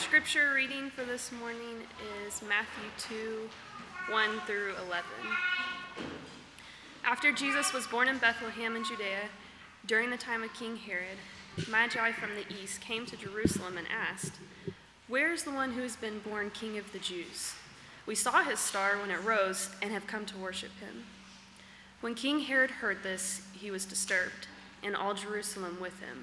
scripture reading for this morning is Matthew 2 1 through 11. After Jesus was born in Bethlehem in Judea, during the time of King Herod, Magi from the east came to Jerusalem and asked, Where is the one who has been born King of the Jews? We saw his star when it rose and have come to worship him. When King Herod heard this, he was disturbed, and all Jerusalem with him.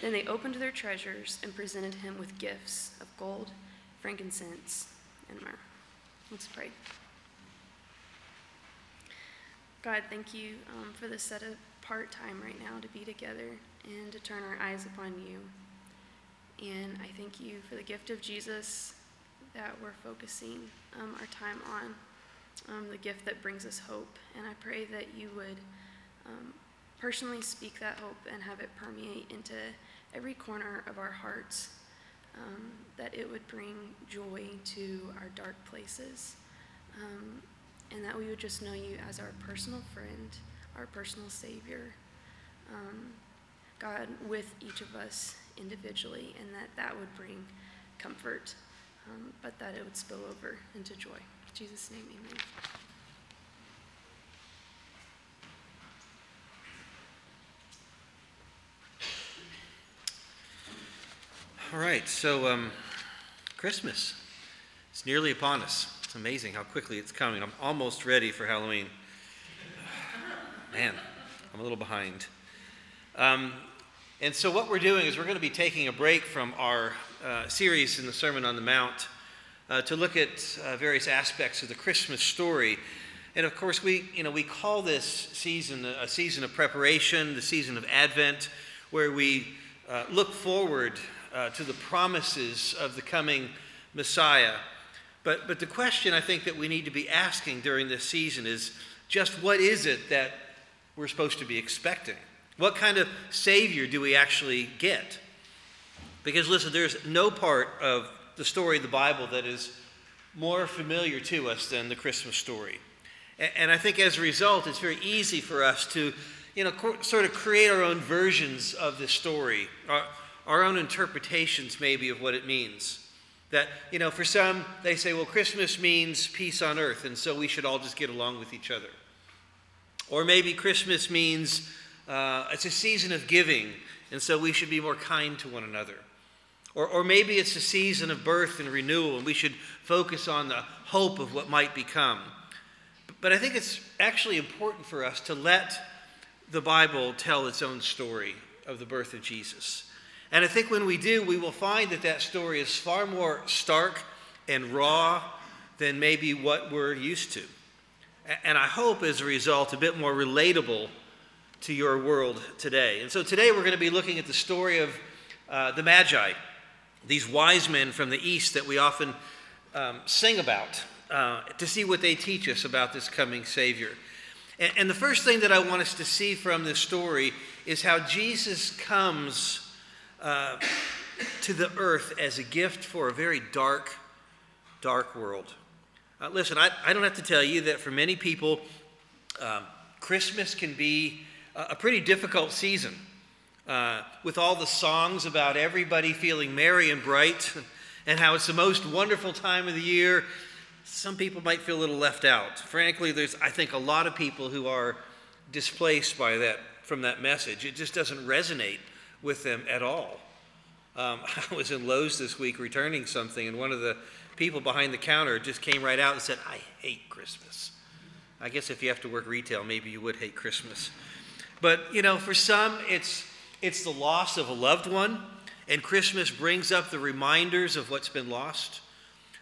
Then they opened their treasures and presented him with gifts of gold, frankincense, and myrrh. Let's pray. God, thank you um, for this set apart time right now to be together and to turn our eyes upon you. And I thank you for the gift of Jesus that we're focusing um, our time on, um, the gift that brings us hope. And I pray that you would um, personally speak that hope and have it permeate into every corner of our hearts, um, that it would bring joy to our dark places, um, and that we would just know you as our personal friend, our personal Savior, um, God, with each of us individually, and that that would bring comfort, um, but that it would spill over into joy. In Jesus' name, amen. All right, so um, Christmas. It's nearly upon us. It's amazing how quickly it's coming. I'm almost ready for Halloween. Man, I'm a little behind. Um, and so, what we're doing is we're going to be taking a break from our uh, series in the Sermon on the Mount uh, to look at uh, various aspects of the Christmas story. And of course, we, you know, we call this season a season of preparation, the season of Advent, where we uh, look forward uh, to the promises of the coming Messiah. But, but the question I think that we need to be asking during this season is just what is it that we're supposed to be expecting? What kind of Savior do we actually get? Because listen, there's no part of the story of the Bible that is more familiar to us than the Christmas story. And, and I think as a result, it's very easy for us to, you know, co- sort of create our own versions of this story. Our, our own interpretations, maybe, of what it means. That, you know, for some, they say, well, Christmas means peace on earth, and so we should all just get along with each other. Or maybe Christmas means uh, it's a season of giving, and so we should be more kind to one another. Or, or maybe it's a season of birth and renewal, and we should focus on the hope of what might become. But I think it's actually important for us to let the Bible tell its own story of the birth of Jesus. And I think when we do, we will find that that story is far more stark and raw than maybe what we're used to. And I hope, as a result, a bit more relatable to your world today. And so today we're going to be looking at the story of uh, the Magi, these wise men from the East that we often um, sing about, uh, to see what they teach us about this coming Savior. And, and the first thing that I want us to see from this story is how Jesus comes uh, to the earth as a gift for a very dark, dark world. Uh, listen, I, I, don't have to tell you that for many people, um, Christmas can be a, a, pretty difficult season. Uh, with all the songs about everybody feeling merry and bright and how it's the most wonderful time of the year, some people might feel a little left out. Frankly, there's, I think, a lot of people who are displaced by that from that message. It just doesn't resonate with them at all. Um, I was in Lowe's this week returning something, and one of the people behind the counter just came right out and said, I hate Christmas. I guess if you have to work retail, maybe you would hate Christmas. But, you know, for some, it's, it's the loss of a loved one, and Christmas brings up the reminders of what's been lost.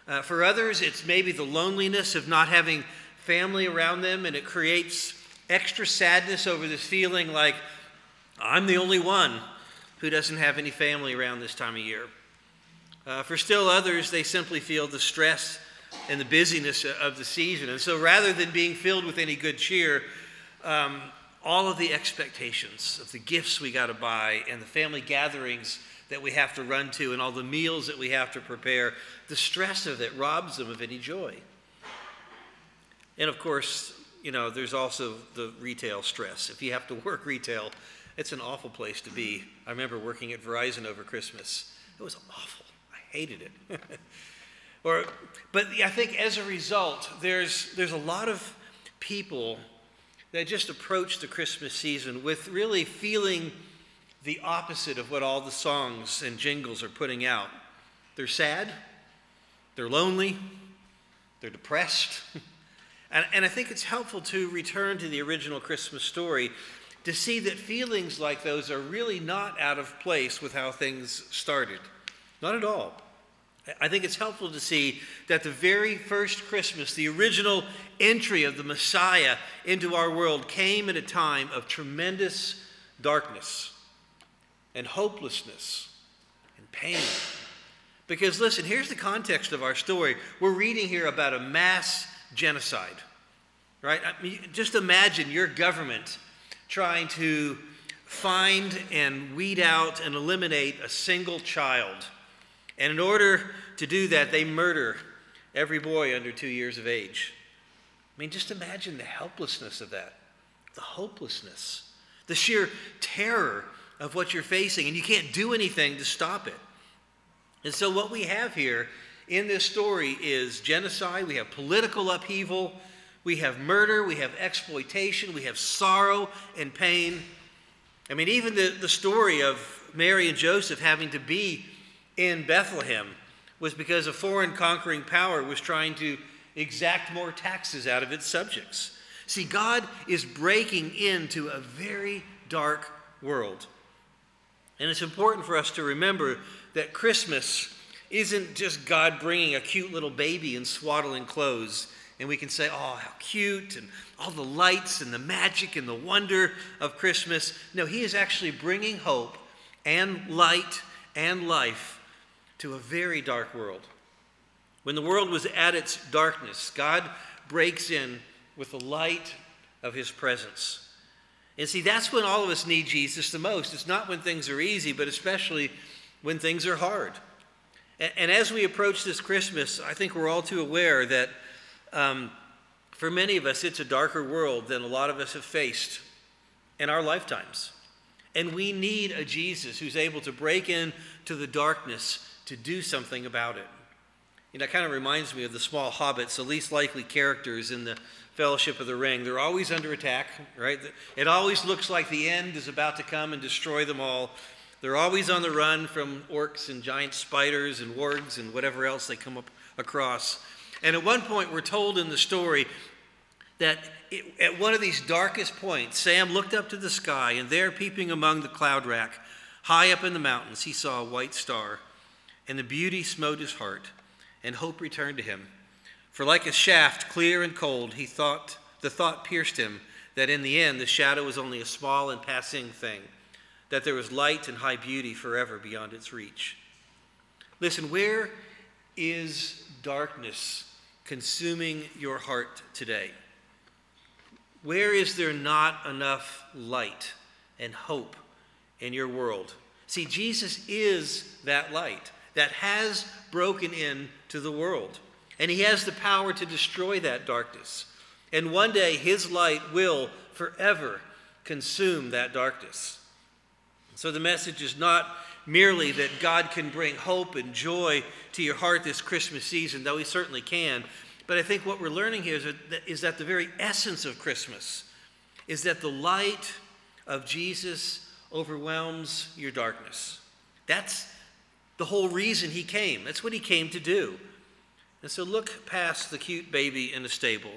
Uh, for others, it's maybe the loneliness of not having family around them, and it creates extra sadness over this feeling like, I'm the only one who doesn't have any family around this time of year. Uh, for still others, they simply feel the stress and the busyness of the season. And so rather than being filled with any good cheer, um, all of the expectations of the gifts we got to buy and the family gatherings that we have to run to and all the meals that we have to prepare, the stress of it robs them of any joy. And of course, you know, there's also the retail stress. If you have to work retail, it's an awful place to be. I remember working at Verizon over Christmas. It was awful. I hated it. or, but I think as a result, there's, there's a lot of people that just approach the Christmas season with really feeling the opposite of what all the songs and jingles are putting out. They're sad, they're lonely, they're depressed. And, and I think it's helpful to return to the original Christmas story to see that feelings like those are really not out of place with how things started. Not at all. I think it's helpful to see that the very first Christmas, the original entry of the Messiah into our world, came at a time of tremendous darkness and hopelessness and pain. Because listen, here's the context of our story. We're reading here about a mass genocide, right? I mean, just imagine your government trying to find and weed out and eliminate a single child. And in order to do that, they murder every boy under two years of age. I mean, just imagine the helplessness of that, the hopelessness, the sheer terror of what you're facing, and you can't do anything to stop it. And so, what we have here in this story is genocide, we have political upheaval, we have murder, we have exploitation, we have sorrow and pain. I mean, even the, the story of Mary and Joseph having to be in Bethlehem was because a foreign conquering power was trying to exact more taxes out of its subjects. See, God is breaking into a very dark world. And it's important for us to remember that Christmas isn't just God bringing a cute little baby in swaddling clothes and we can say, oh, how cute, and all the lights and the magic and the wonder of Christmas. No, He is actually bringing hope and light and life to a very dark world. When the world was at its darkness, God breaks in with the light of His presence. And see, that's when all of us need Jesus the most. It's not when things are easy, but especially when things are hard. And, as we approach this Christmas, I think we're all too aware that um, for many of us, it's a darker world than a lot of us have faced in our lifetimes. And we need a Jesus who's able to break into the darkness to do something about it. You know, it kind of reminds me of the small hobbits, the least likely characters in the Fellowship of the Ring. They're always under attack, right? It always looks like the end is about to come and destroy them all. They're always on the run from orcs and giant spiders and wargs and whatever else they come up across. And at one point, we're told in the story that it, at one of these darkest points, Sam looked up to the sky, and there, peeping among the cloud wrack, high up in the mountains, he saw a white star. And the beauty smote his heart, and hope returned to him. For like a shaft, clear and cold, he thought the thought pierced him that in the end the shadow was only a small and passing thing that there was light and high beauty forever beyond its reach. Listen, where is darkness consuming your heart today? Where is there not enough light and hope in your world? See, Jesus is that light that has broken into the world, and he has the power to destroy that darkness. And one day, his light will forever consume that darkness. So the message is not merely that God can bring hope and joy to your heart this Christmas season, though He certainly can. But I think what we're learning here is that, is that the very essence of Christmas is that the light of Jesus overwhelms your darkness. That's, the whole reason he came. That's what he came to do. And so look past the cute baby in the stable.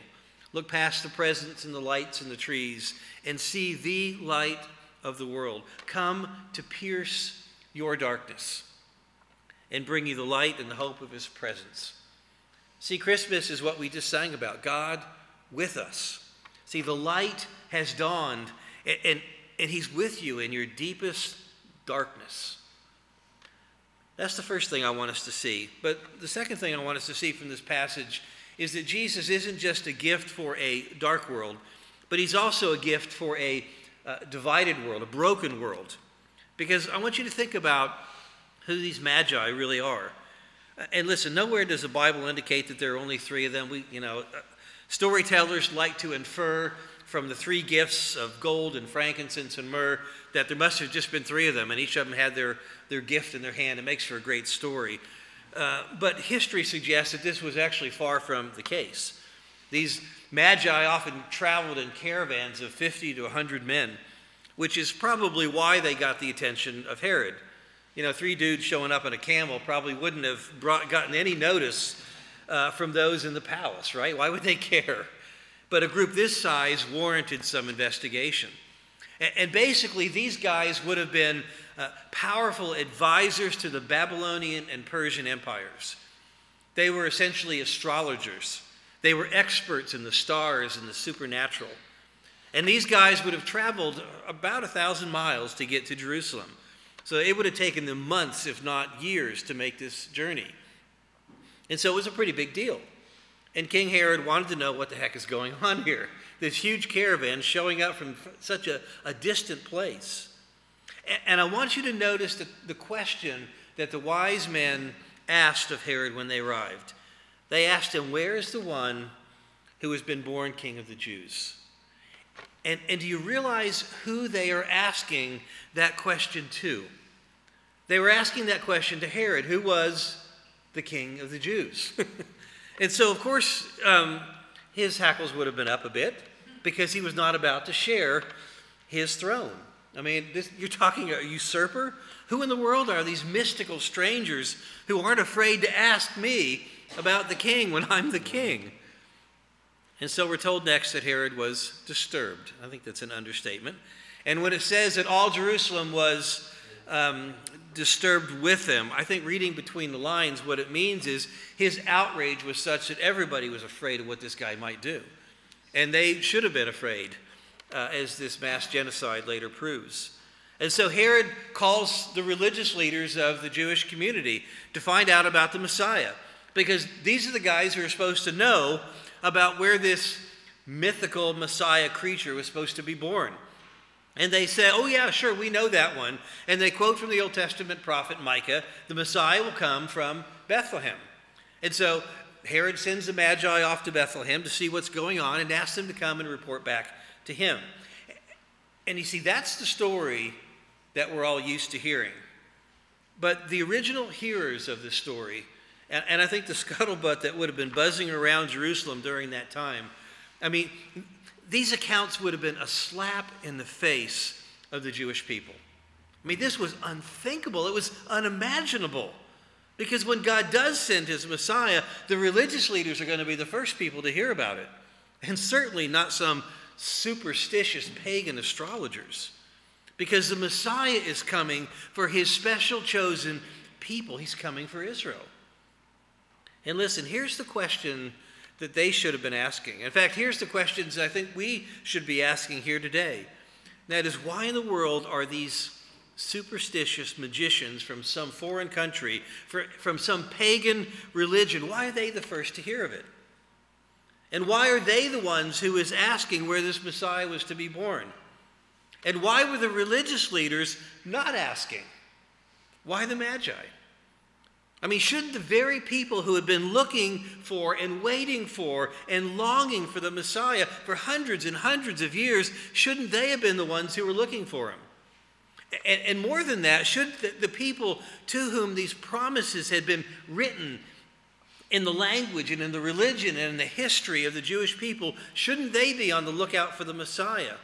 Look past the presents and the lights and the trees and see the light of the world. Come to pierce your darkness and bring you the light and the hope of his presence. See, Christmas is what we just sang about God with us. See, the light has dawned, and, and, and he's with you in your deepest darkness. That's the first thing I want us to see. But the second thing I want us to see from this passage is that Jesus isn't just a gift for a dark world, but he's also a gift for a uh, divided world, a broken world. Because I want you to think about who these magi really are. And listen, nowhere does the Bible indicate that there are only three of them. We, you know, uh, storytellers like to infer from the three gifts of gold and frankincense and myrrh that there must have just been three of them, and each of them had their, their gift in their hand. It makes for a great story. Uh, but history suggests that this was actually far from the case. These magi often traveled in caravans of 50 to 100 men, which is probably why they got the attention of Herod. You know, three dudes showing up in a camel probably wouldn't have brought, gotten any notice uh, from those in the palace, right? Why would they care? But a group this size warranted some investigation. And, and basically, these guys would have been uh, powerful advisors to the Babylonian and Persian empires. They were essentially astrologers, they were experts in the stars and the supernatural. And these guys would have traveled about a thousand miles to get to Jerusalem. So it would have taken them months, if not years, to make this journey. And so it was a pretty big deal. And King Herod wanted to know what the heck is going on here. This huge caravan showing up from such a, a distant place. And I want you to notice the, the question that the wise men asked of Herod when they arrived. They asked him, Where is the one who has been born king of the Jews? And, and do you realize who they are asking that question to? They were asking that question to Herod, who was the king of the Jews. and so, of course, um, his hackles would have been up a bit because he was not about to share his throne. I mean, this, you're talking a usurper? Who in the world are these mystical strangers who aren't afraid to ask me about the king when I'm the king? And so we're told next that Herod was disturbed. I think that's an understatement. And when it says that all Jerusalem was um, disturbed with him, I think reading between the lines, what it means is his outrage was such that everybody was afraid of what this guy might do. And they should have been afraid uh, as this mass genocide later proves. And so Herod calls the religious leaders of the Jewish community to find out about the Messiah, because these are the guys who are supposed to know about where this mythical Messiah creature was supposed to be born. And they say, Oh, yeah, sure, we know that one. And they quote from the Old Testament prophet Micah the Messiah will come from Bethlehem. And so Herod sends the Magi off to Bethlehem to see what's going on and asks them to come and report back to him. And you see, that's the story that we're all used to hearing. But the original hearers of the story, and, and I think the scuttlebutt that would have been buzzing around Jerusalem during that time, I mean, these accounts would have been a slap in the face of the Jewish people. I mean, this was unthinkable, it was unimaginable. Because when God does send his Messiah, the religious leaders are going to be the first people to hear about it. And certainly not some superstitious pagan astrologers because the Messiah is coming for his special chosen people. He's coming for Israel. And listen, here's the question that they should have been asking. In fact, here's the questions I think we should be asking here today. That is, why in the world are these superstitious magicians from some foreign country, from some pagan religion, why are they the first to hear of it? And why are they the ones who is asking where this Messiah was to be born? And why were the religious leaders not asking? Why the Magi? I mean, shouldn't the very people who had been looking for and waiting for and longing for the Messiah for hundreds and hundreds of years, shouldn't they have been the ones who were looking for him? And, and more than that, should the, the people to whom these promises had been written in the language and in the religion and in the history of the Jewish people, shouldn't they be on the lookout for the Messiah?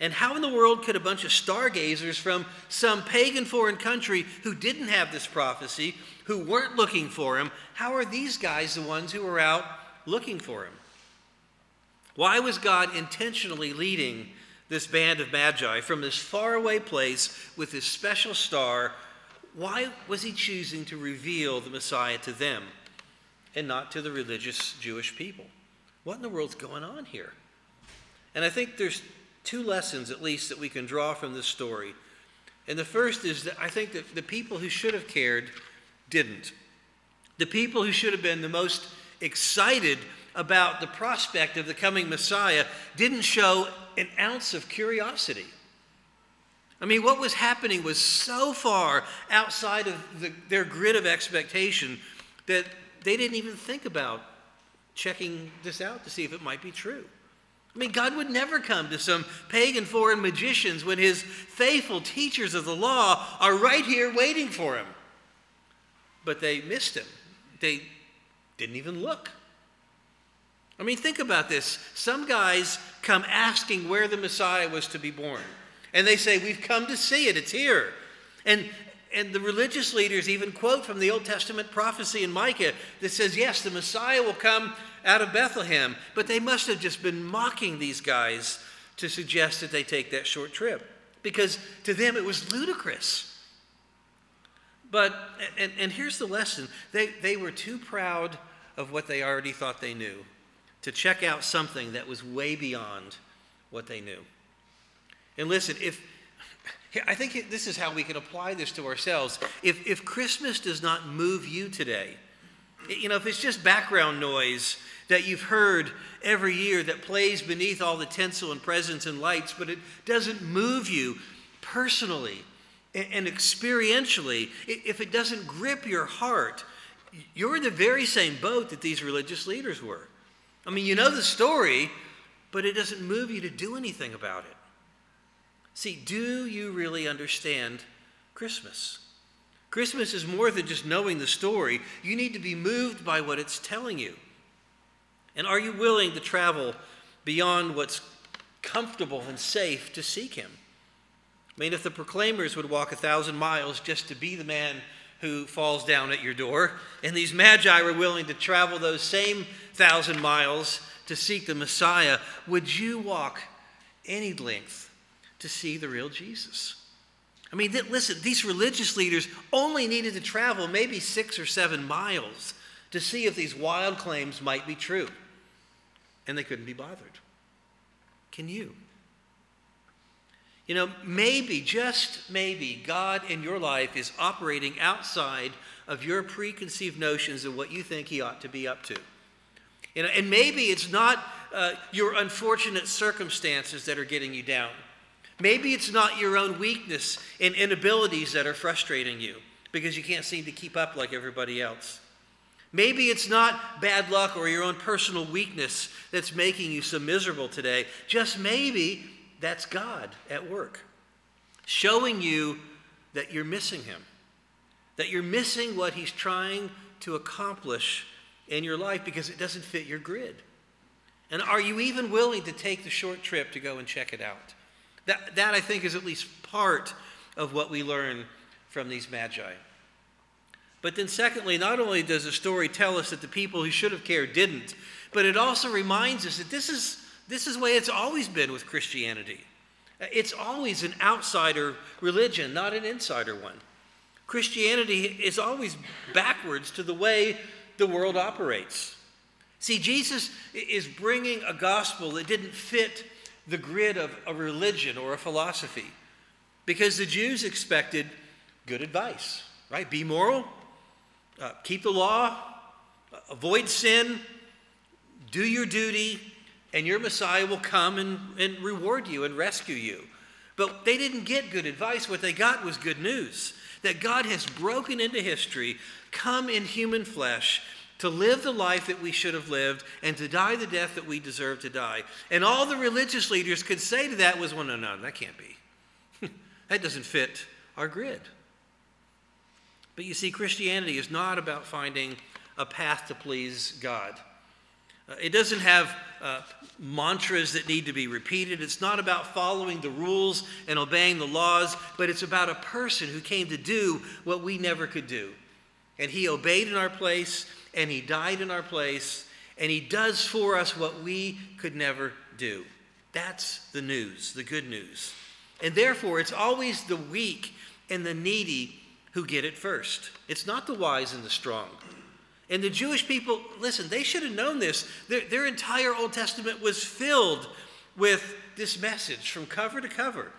And how in the world could a bunch of stargazers from some pagan foreign country who didn't have this prophecy, who weren't looking for him, how are these guys the ones who were out looking for him? Why was God intentionally leading this band of magi from this faraway place with this special star? Why was he choosing to reveal the Messiah to them and not to the religious Jewish people? What in the world's going on here? And I think there's two lessons, at least, that we can draw from this story. And the first is that I think that the people who should have cared didn't. The people who should have been the most excited about the prospect of the coming Messiah didn't show an ounce of curiosity. I mean, what was happening was so far outside of the, their grid of expectation that they didn't even think about checking this out to see if it might be true. I mean, God would never come to some pagan foreign magicians when his faithful teachers of the law are right here waiting for him. But they missed him. They didn't even look. I mean, think about this. Some guys come asking where the Messiah was to be born. And they say, We've come to see it, it's here. And, and the religious leaders even quote from the Old Testament prophecy in Micah that says, Yes, the Messiah will come out of Bethlehem. But they must have just been mocking these guys to suggest that they take that short trip because to them it was ludicrous. But, and, and here's the lesson they, they were too proud of what they already thought they knew to check out something that was way beyond what they knew. And listen, if I think this is how we can apply this to ourselves. If, if Christmas does not move you today, you know, if it's just background noise that you've heard every year that plays beneath all the tinsel and presents and lights, but it doesn't move you personally and experientially, if it doesn't grip your heart, you're in the very same boat that these religious leaders were. I mean, you know the story, but it doesn't move you to do anything about it. See, do you really understand Christmas? Christmas is more than just knowing the story. You need to be moved by what it's telling you. And are you willing to travel beyond what's comfortable and safe to seek Him? I mean, if the proclaimers would walk a thousand miles just to be the man who falls down at your door, and these magi were willing to travel those same thousand miles to seek the Messiah, would you walk any length to see the real Jesus? I mean, th- listen, these religious leaders only needed to travel maybe six or seven miles to see if these wild claims might be true and they couldn't be bothered. Can you? You know, maybe, just maybe, God in your life is operating outside of your preconceived notions of what you think He ought to be up to. You know, and maybe it's not uh, your unfortunate circumstances that are getting you down. Maybe it's not your own weakness and inabilities that are frustrating you because you can't seem to keep up like everybody else. Maybe it's not bad luck or your own personal weakness that's making you so miserable today. Just maybe that's God at work, showing you that you're missing Him, that you're missing what He's trying to accomplish in your life because it doesn't fit your grid. And are you even willing to take the short trip to go and check it out? That, that I think, is at least part of what we learn from these magi. But then, secondly, not only does the story tell us that the people who should have cared didn't, but it also reminds us that this is, this is the way it's always been with Christianity. It's always an outsider religion, not an insider one. Christianity is always backwards to the way the world operates. See, Jesus is bringing a gospel that didn't fit the grid of a religion or a philosophy because the Jews expected good advice, right? Be moral, uh, keep the law, avoid sin, do your duty, and your Messiah will come and, and reward you and rescue you. But they didn't get good advice. What they got was good news that God has broken into history, come in human flesh to live the life that we should have lived and to die the death that we deserve to die. And all the religious leaders could say to that was, well, no, no, that can't be. that doesn't fit our grid. But you see, Christianity is not about finding a path to please God. Uh, it doesn't have uh, mantras that need to be repeated. It's not about following the rules and obeying the laws, but it's about a person who came to do what we never could do. And he obeyed in our place, and he died in our place, and he does for us what we could never do. That's the news, the good news. And therefore, it's always the weak and the needy who get it first. It's not the wise and the strong. And the Jewish people, listen, they should have known this. Their, their entire Old Testament was filled with this message from cover to cover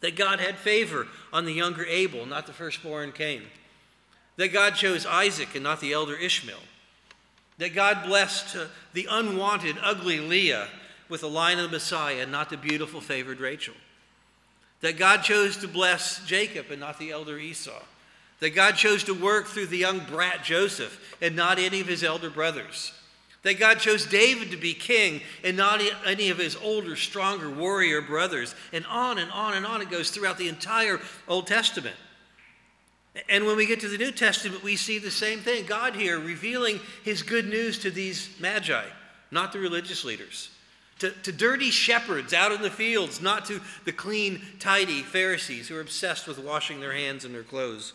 that God had favor on the younger Abel, not the firstborn Cain. That God chose Isaac and not the elder Ishmael. That God blessed uh, the unwanted, ugly Leah with the line of the Messiah and not the beautiful, favored Rachel. That God chose to bless Jacob and not the elder Esau. That God chose to work through the young brat Joseph and not any of his elder brothers. That God chose David to be king and not any of his older, stronger warrior brothers. And on and on and on it goes throughout the entire Old Testament. And when we get to the New Testament, we see the same thing. God here revealing his good news to these magi, not the religious leaders to, to dirty shepherds out in the fields, not to the clean, tidy Pharisees who are obsessed with washing their hands and their clothes.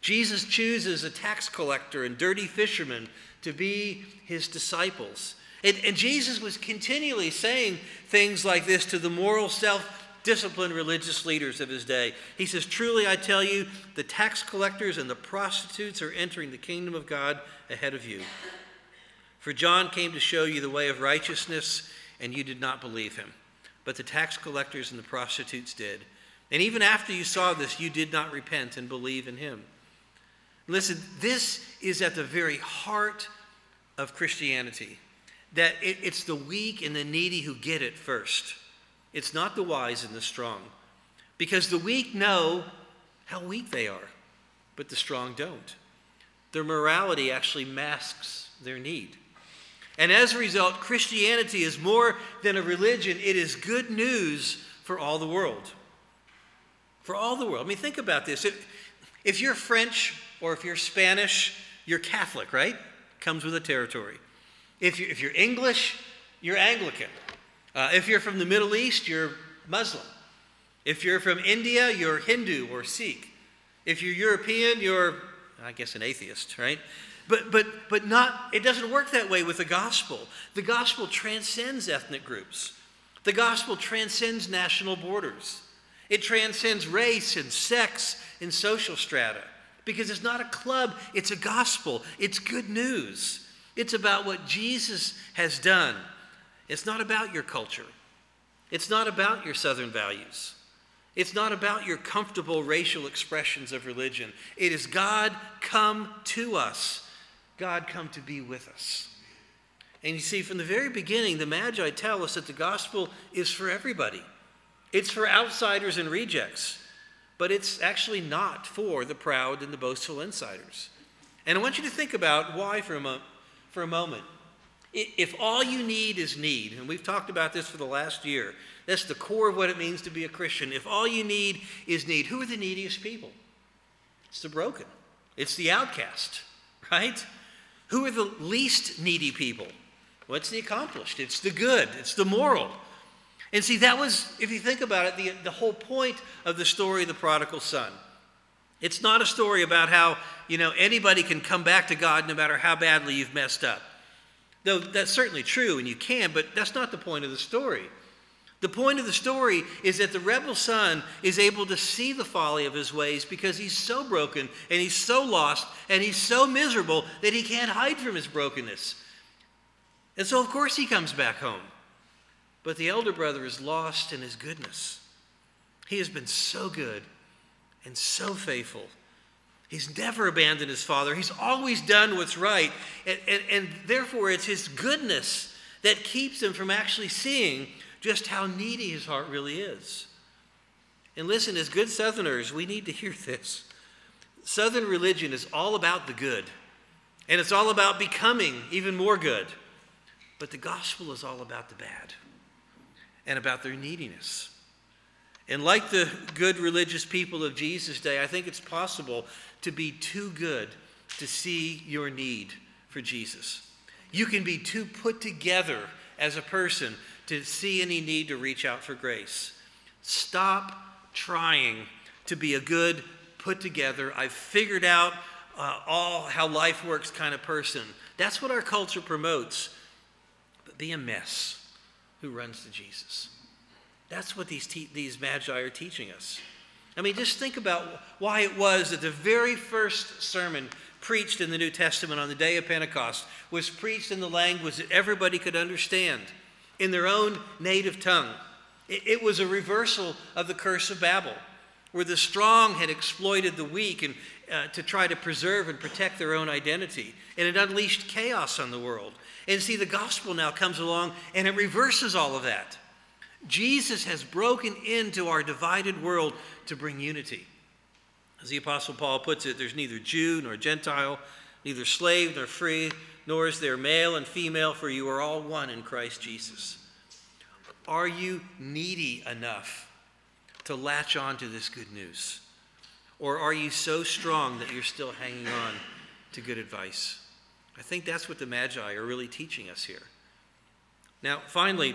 Jesus chooses a tax collector and dirty fisherman to be his disciples. And, and Jesus was continually saying things like this to the moral, self disciplined religious leaders of his day. He says, Truly I tell you, the tax collectors and the prostitutes are entering the kingdom of God ahead of you. For John came to show you the way of righteousness and you did not believe him. But the tax collectors and the prostitutes did. And even after you saw this, you did not repent and believe in him. Listen, this is at the very heart of Christianity that it, it's the weak and the needy who get it first. It's not the wise and the strong. Because the weak know how weak they are, but the strong don't. Their morality actually masks their need. And as a result, Christianity is more than a religion, it is good news for all the world. For all the world. I mean, think about this. If, if you're French or if you're Spanish, you're Catholic, right? Comes with the territory. If you're, if you're English, you're Anglican. Uh, if you're from the Middle East, you're Muslim. If you're from India, you're Hindu or Sikh. If you're European, you're, I guess, an atheist, right? But, but, but not, it doesn't work that way with the gospel. The gospel transcends ethnic groups. The gospel transcends national borders. It transcends race and sex and social strata because it's not a club, it's a gospel. It's good news. It's about what Jesus has done. It's not about your culture, it's not about your Southern values. It's not about your comfortable racial expressions of religion. It is God come to us God come to be with us. And you see, from the very beginning, the Magi tell us that the gospel is for everybody. It's for outsiders and rejects, but it's actually not for the proud and the boastful insiders. And I want you to think about why for a, mo- for a moment. If all you need is need, and we've talked about this for the last year, that's the core of what it means to be a Christian. If all you need is need, who are the neediest people? It's the broken, it's the outcast, right? Who are the least needy people? What's the accomplished? It's the good, it's the moral. And see, that was, if you think about it, the, the whole point of the story of the prodigal son. It's not a story about how, you know, anybody can come back to God no matter how badly you've messed up. Though that's certainly true and you can, but that's not the point of the story. The point of the story is that the rebel son is able to see the folly of his ways because he's so broken and he's so lost and he's so miserable that he can't hide from his brokenness. And so, of course, he comes back home. But the elder brother is lost in his goodness. He has been so good and so faithful. He's never abandoned his father, he's always done what's right. And, and, and therefore, it's his goodness that keeps him from actually seeing just how needy his heart really is. And listen, as good Southerners, we need to hear this. Southern religion is all about the good, and it's all about becoming even more good. But the gospel is all about the bad and about their neediness. And like the good religious people of Jesus' day, I think it's possible to be too good to see your need for Jesus. You can be too put together as a person to see any need to reach out for grace. Stop trying to be a good, put together, I've figured out uh, all how life works kind of person. That's what our culture promotes. But be a mess who runs to Jesus. That's what these, te- these magi are teaching us. I mean, just think about why it was that the very first sermon preached in the New Testament on the day of Pentecost was preached in the language that everybody could understand, in their own native tongue. It, it was a reversal of the curse of Babel, where the strong had exploited the weak and uh, to try to preserve and protect their own identity, and it unleashed chaos on the world. And see, the gospel now comes along and it reverses all of that. Jesus has broken into our divided world to bring unity. As the Apostle Paul puts it, there's neither Jew nor Gentile, neither slave nor free, nor is there male and female, for you are all one in Christ Jesus. Are you needy enough to latch on to this good news? Or are you so strong that you're still hanging on to good advice? I think that's what the Magi are really teaching us here. Now, finally,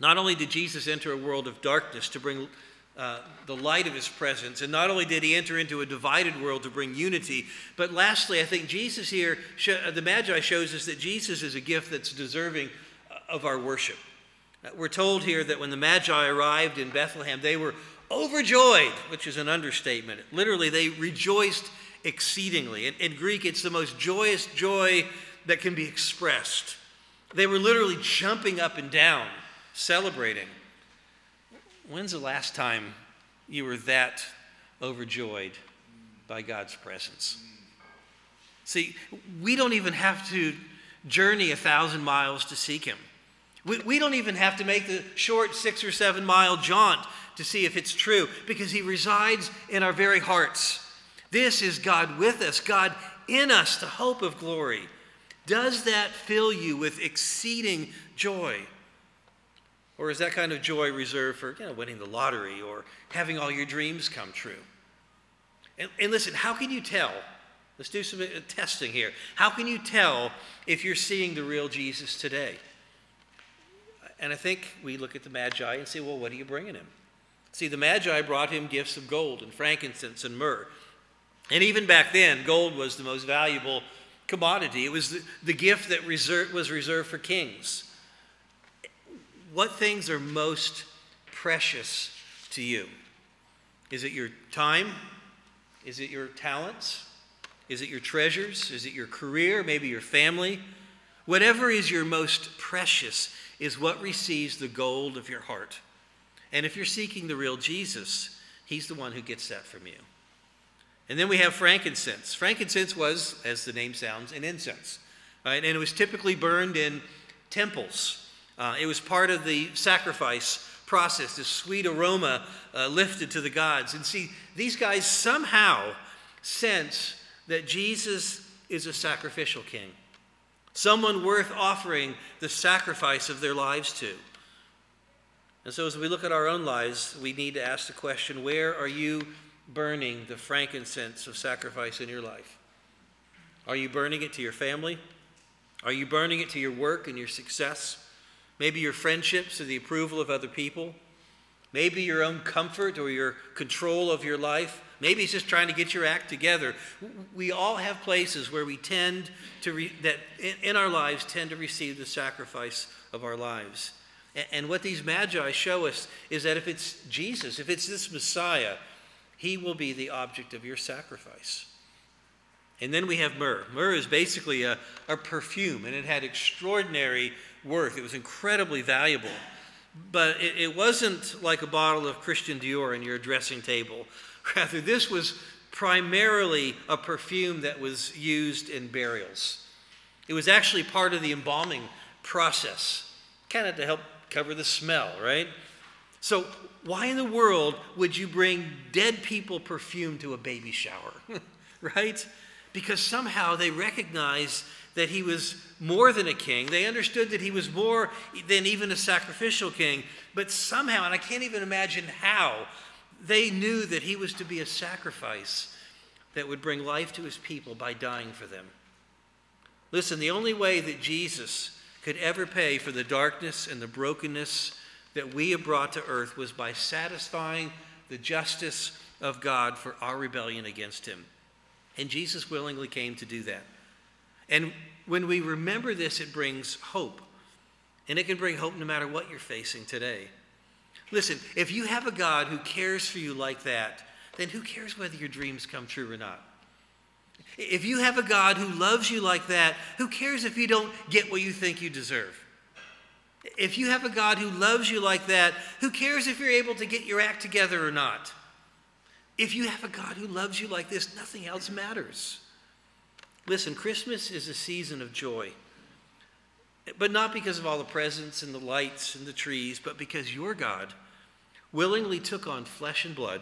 not only did Jesus enter a world of darkness to bring uh, the light of his presence. And not only did he enter into a divided world to bring unity, but lastly, I think Jesus here, uh, the Magi shows us that Jesus is a gift that's deserving uh, of our worship. Uh, we're told here that when the Magi arrived in Bethlehem, they were overjoyed, which is an understatement. Literally, they rejoiced exceedingly. In, in Greek, it's the most joyous joy that can be expressed. They were literally jumping up and down, celebrating. When's the last time you were that overjoyed by God's presence? See, we don't even have to journey a thousand miles to seek Him. We, we don't even have to make the short six or seven mile jaunt to see if it's true because He resides in our very hearts. This is God with us, God in us, the hope of glory. Does that fill you with exceeding joy? Or is that kind of joy reserved for you know, winning the lottery or having all your dreams come true? And, and listen, how can you tell? Let's do some uh, testing here. How can you tell if you're seeing the real Jesus today? And I think we look at the Magi and say, well, what are you bringing him? See, the Magi brought him gifts of gold and frankincense and myrrh. And even back then, gold was the most valuable commodity. It was the, the gift that was reserved for kings what things are most precious to you? Is it your time? Is it your talents? Is it your treasures? Is it your career? Maybe your family? Whatever is your most precious is what receives the gold of your heart. And if you're seeking the real Jesus, he's the one who gets that from you. And then we have frankincense. Frankincense was, as the name sounds, an incense. Right? And it was typically burned in temples. Uh, it was part of the sacrifice process, this sweet aroma uh, lifted to the gods. And see, these guys somehow sense that Jesus is a sacrificial king, someone worth offering the sacrifice of their lives to. And so, as we look at our own lives, we need to ask the question where are you burning the frankincense of sacrifice in your life? Are you burning it to your family? Are you burning it to your work and your success? Maybe your friendships or the approval of other people. Maybe your own comfort or your control of your life. Maybe it's just trying to get your act together. We all have places where we tend to, re- that in our lives, tend to receive the sacrifice of our lives. And what these magi show us is that if it's Jesus, if it's this Messiah, he will be the object of your sacrifice. And then we have myrrh. Myrrh is basically a, a perfume, and it had extraordinary worth. It was incredibly valuable. But it, it wasn't like a bottle of Christian Dior in your dressing table. Rather, this was primarily a perfume that was used in burials. It was actually part of the embalming process, kind of to help cover the smell, right? So, why in the world would you bring dead people perfume to a baby shower, right? Because somehow they recognize that he was more than a king. They understood that he was more than even a sacrificial king. But somehow, and I can't even imagine how, they knew that he was to be a sacrifice that would bring life to his people by dying for them. Listen, the only way that Jesus could ever pay for the darkness and the brokenness that we have brought to earth was by satisfying the justice of God for our rebellion against him. And Jesus willingly came to do that. And when we remember this, it brings hope. And it can bring hope no matter what you're facing today. Listen, if you have a God who cares for you like that, then who cares whether your dreams come true or not? If you have a God who loves you like that, who cares if you don't get what you think you deserve? If you have a God who loves you like that, who cares if you're able to get your act together or not? If you have a God who loves you like this, nothing else matters. Listen, Christmas is a season of joy. But not because of all the presents and the lights and the trees, but because your God willingly took on flesh and blood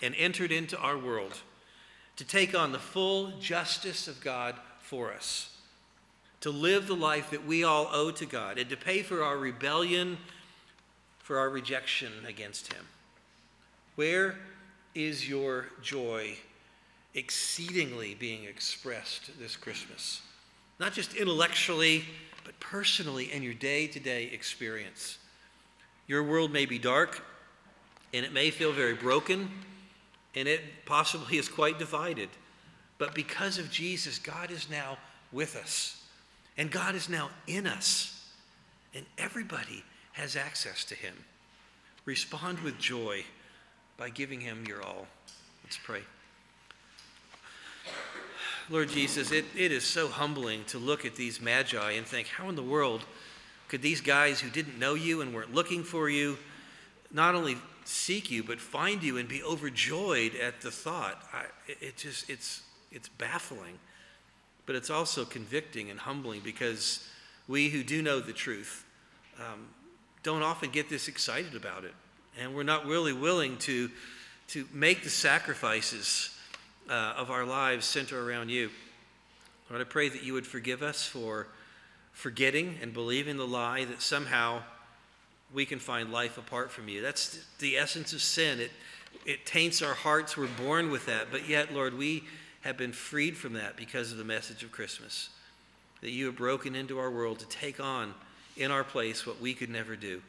and entered into our world to take on the full justice of God for us, to live the life that we all owe to God, and to pay for our rebellion, for our rejection against Him. Where is your joy exceedingly being expressed this Christmas? Not just intellectually, but personally in your day to day experience. Your world may be dark, and it may feel very broken and it possibly is quite divided. But because of Jesus, God is now with us, and God is now in us, and everybody has access to Him. Respond with joy by giving Him your all. Let's pray. Lord Jesus, it, it is so humbling to look at these magi and think, how in the world could these guys who didn't know you and weren't looking for you not only seek you, but find you and be overjoyed at the thought. I, it just, it's, it's baffling, but it's also convicting and humbling because we who do know the truth um, don't often get this excited about it. And we're not really willing to, to make the sacrifices uh, of our lives center around you. Lord, I pray that you would forgive us for forgetting and believing the lie that somehow we can find life apart from you. That's the essence of sin. It, it taints our hearts. We're born with that. But yet, Lord, we have been freed from that because of the message of Christmas. That you have broken into our world to take on in our place what we could never do.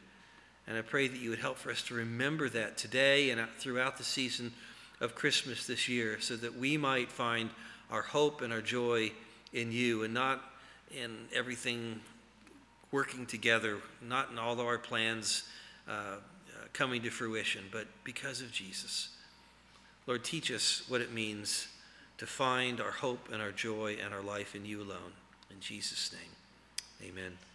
And I pray that you would help for us to remember that today and throughout the season of Christmas this year so that we might find our hope and our joy in you and not in everything working together, not in all of our plans uh, uh, coming to fruition, but because of Jesus. Lord, teach us what it means to find our hope and our joy and our life in you alone. In Jesus' name, amen.